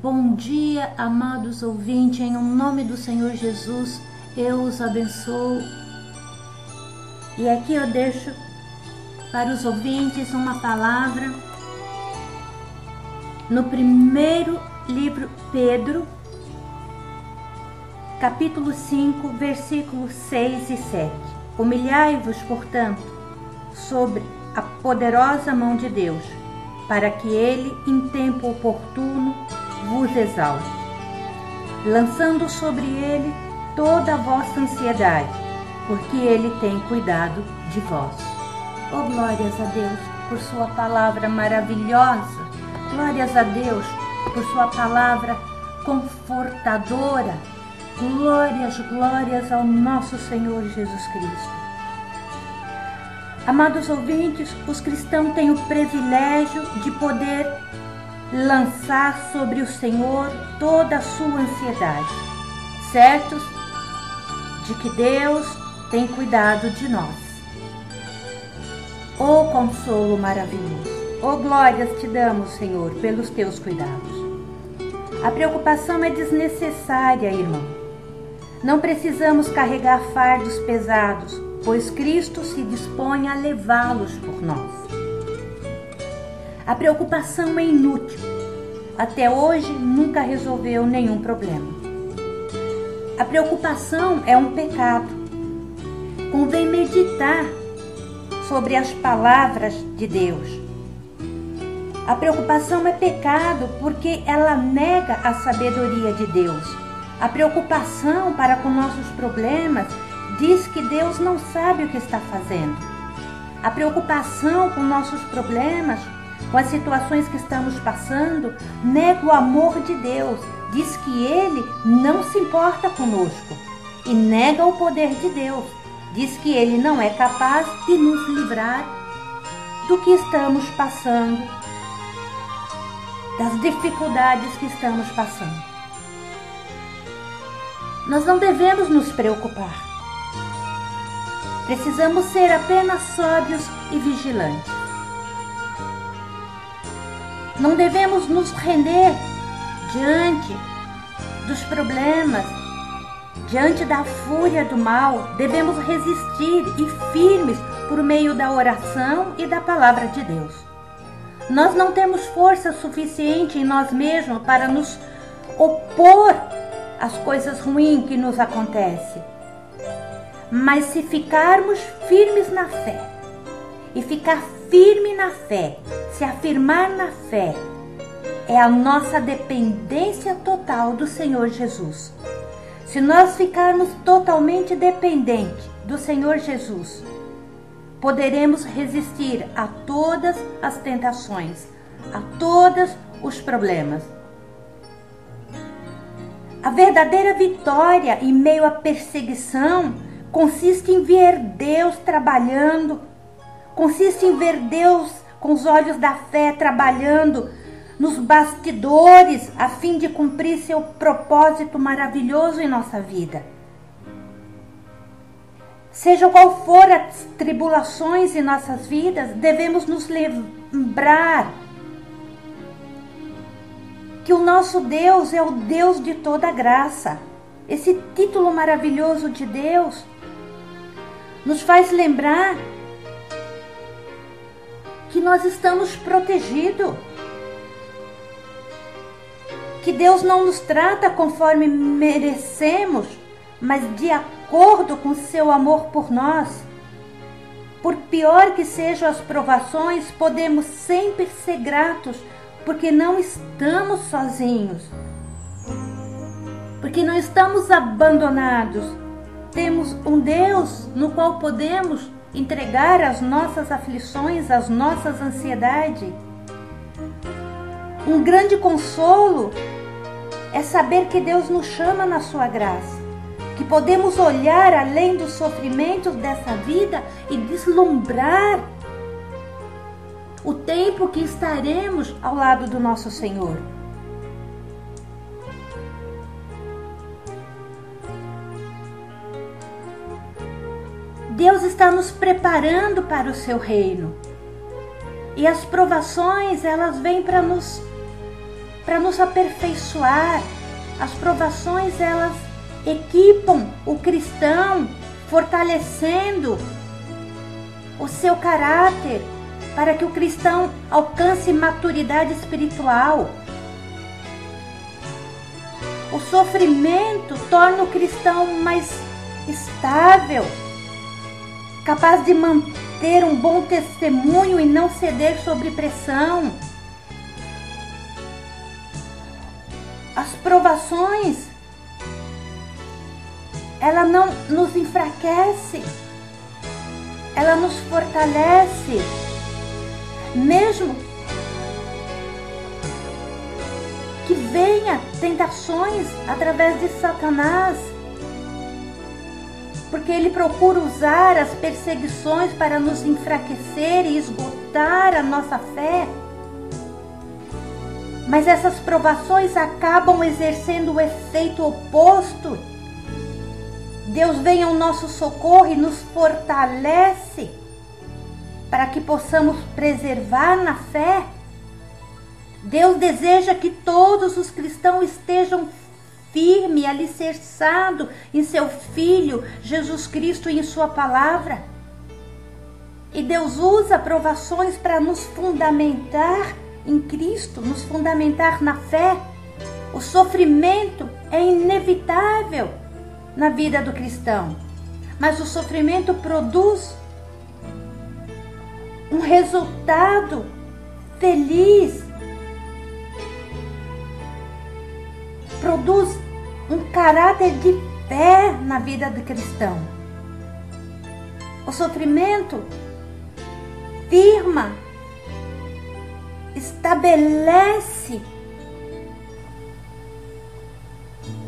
Bom dia, amados ouvintes, em nome do Senhor Jesus, eu os abençoo. E aqui eu deixo para os ouvintes uma palavra no primeiro livro Pedro, capítulo 5, versículos 6 e 7. Humilhai-vos, portanto, sobre a poderosa mão de Deus, para que ele, em tempo oportuno, vos exalte, lançando sobre ele toda a vossa ansiedade, porque ele tem cuidado de vós. Oh, glórias a Deus por sua palavra maravilhosa. Glórias a Deus por sua palavra confortadora. Glórias, glórias ao nosso Senhor Jesus Cristo. Amados ouvintes, os cristãos têm o privilégio de poder lançar sobre o Senhor toda a sua ansiedade, certos de que Deus tem cuidado de nós. Oh consolo maravilhoso! Oh glórias te damos, Senhor, pelos teus cuidados. A preocupação é desnecessária, irmão. Não precisamos carregar fardos pesados, pois Cristo se dispõe a levá-los por nós. A preocupação é inútil. Até hoje nunca resolveu nenhum problema. A preocupação é um pecado. Convém meditar sobre as palavras de Deus. A preocupação é pecado porque ela nega a sabedoria de Deus. A preocupação para com nossos problemas diz que Deus não sabe o que está fazendo. A preocupação com nossos problemas, com as situações que estamos passando, nega o amor de Deus, diz que Ele não se importa conosco e nega o poder de Deus, diz que Ele não é capaz de nos livrar do que estamos passando, das dificuldades que estamos passando. Nós não devemos nos preocupar. Precisamos ser apenas sóbrios e vigilantes. Não devemos nos render diante dos problemas, diante da fúria do mal. Devemos resistir e firmes por meio da oração e da palavra de Deus. Nós não temos força suficiente em nós mesmos para nos opor às coisas ruins que nos acontecem mas se ficarmos firmes na fé, e ficar firme na fé, se afirmar na fé, é a nossa dependência total do Senhor Jesus. Se nós ficarmos totalmente dependentes do Senhor Jesus, poderemos resistir a todas as tentações, a todos os problemas. A verdadeira vitória em meio à perseguição consiste em ver Deus trabalhando, consiste em ver Deus com os olhos da fé trabalhando nos bastidores a fim de cumprir seu propósito maravilhoso em nossa vida. Seja qual for as tribulações em nossas vidas, devemos nos lembrar que o nosso Deus é o Deus de toda graça. Esse título maravilhoso de Deus nos faz lembrar que nós estamos protegidos. Que Deus não nos trata conforme merecemos, mas de acordo com seu amor por nós. Por pior que sejam as provações, podemos sempre ser gratos, porque não estamos sozinhos. Porque não estamos abandonados, temos um Deus no qual podemos entregar as nossas aflições, as nossas ansiedades. Um grande consolo é saber que Deus nos chama na sua graça, que podemos olhar além dos sofrimentos dessa vida e deslumbrar o tempo que estaremos ao lado do nosso Senhor. Deus está nos preparando para o seu reino. E as provações, elas vêm para nos para nos aperfeiçoar. As provações elas equipam o cristão, fortalecendo o seu caráter para que o cristão alcance maturidade espiritual. O sofrimento torna o cristão mais estável, capaz de manter um bom testemunho e não ceder sob pressão. As provações, ela não nos enfraquece, ela nos fortalece, mesmo que venha tentações através de Satanás, porque ele procura usar as perseguições para nos enfraquecer e esgotar a nossa fé. Mas essas provações acabam exercendo o efeito oposto. Deus vem ao nosso socorro e nos fortalece para que possamos preservar na fé Deus deseja que todos os cristãos estejam firme, alicerçado em seu Filho Jesus Cristo e em Sua palavra. E Deus usa provações para nos fundamentar em Cristo, nos fundamentar na fé. O sofrimento é inevitável na vida do cristão, mas o sofrimento produz um resultado feliz produz um caráter de fé na vida do cristão. O sofrimento firma, estabelece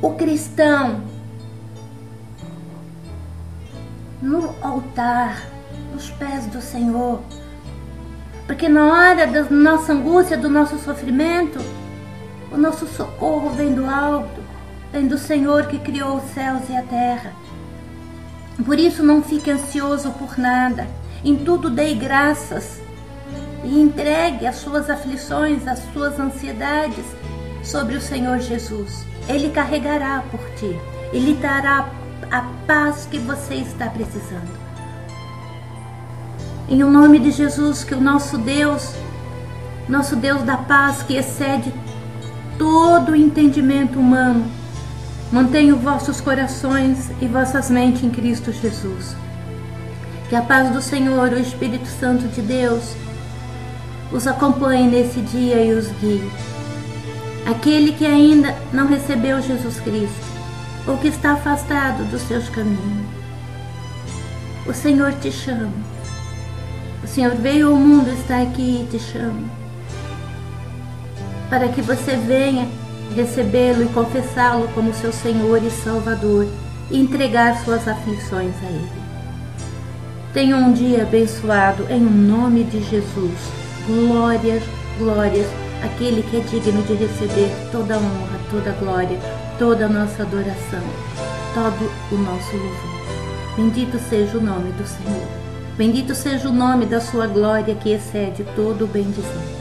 o cristão no altar, nos pés do Senhor. Porque na hora da nossa angústia, do nosso sofrimento, o nosso socorro vem do alto, vem do Senhor que criou os céus e a terra. Por isso não fique ansioso por nada, em tudo dei graças e entregue as suas aflições, as suas ansiedades sobre o Senhor Jesus. Ele carregará por ti, ele dará a paz que você está precisando. Em o nome de Jesus, que o nosso Deus, nosso Deus da paz que excede todo o entendimento humano. Mantenha vossos corações e vossas mentes em Cristo Jesus. Que a paz do Senhor, o Espírito Santo de Deus, os acompanhe nesse dia e os guie. Aquele que ainda não recebeu Jesus Cristo, ou que está afastado dos seus caminhos, o Senhor te chama. O Senhor veio ao mundo, está aqui e te chama para que você venha recebê-lo e confessá-lo como seu Senhor e Salvador e entregar suas aflições a Ele. Tenha um dia abençoado em nome de Jesus. Glórias, glórias, aquele que é digno de receber toda honra, toda glória, toda nossa adoração, todo o nosso louvor. Bendito seja o nome do Senhor. Bendito seja o nome da sua glória que excede todo o bem dizer.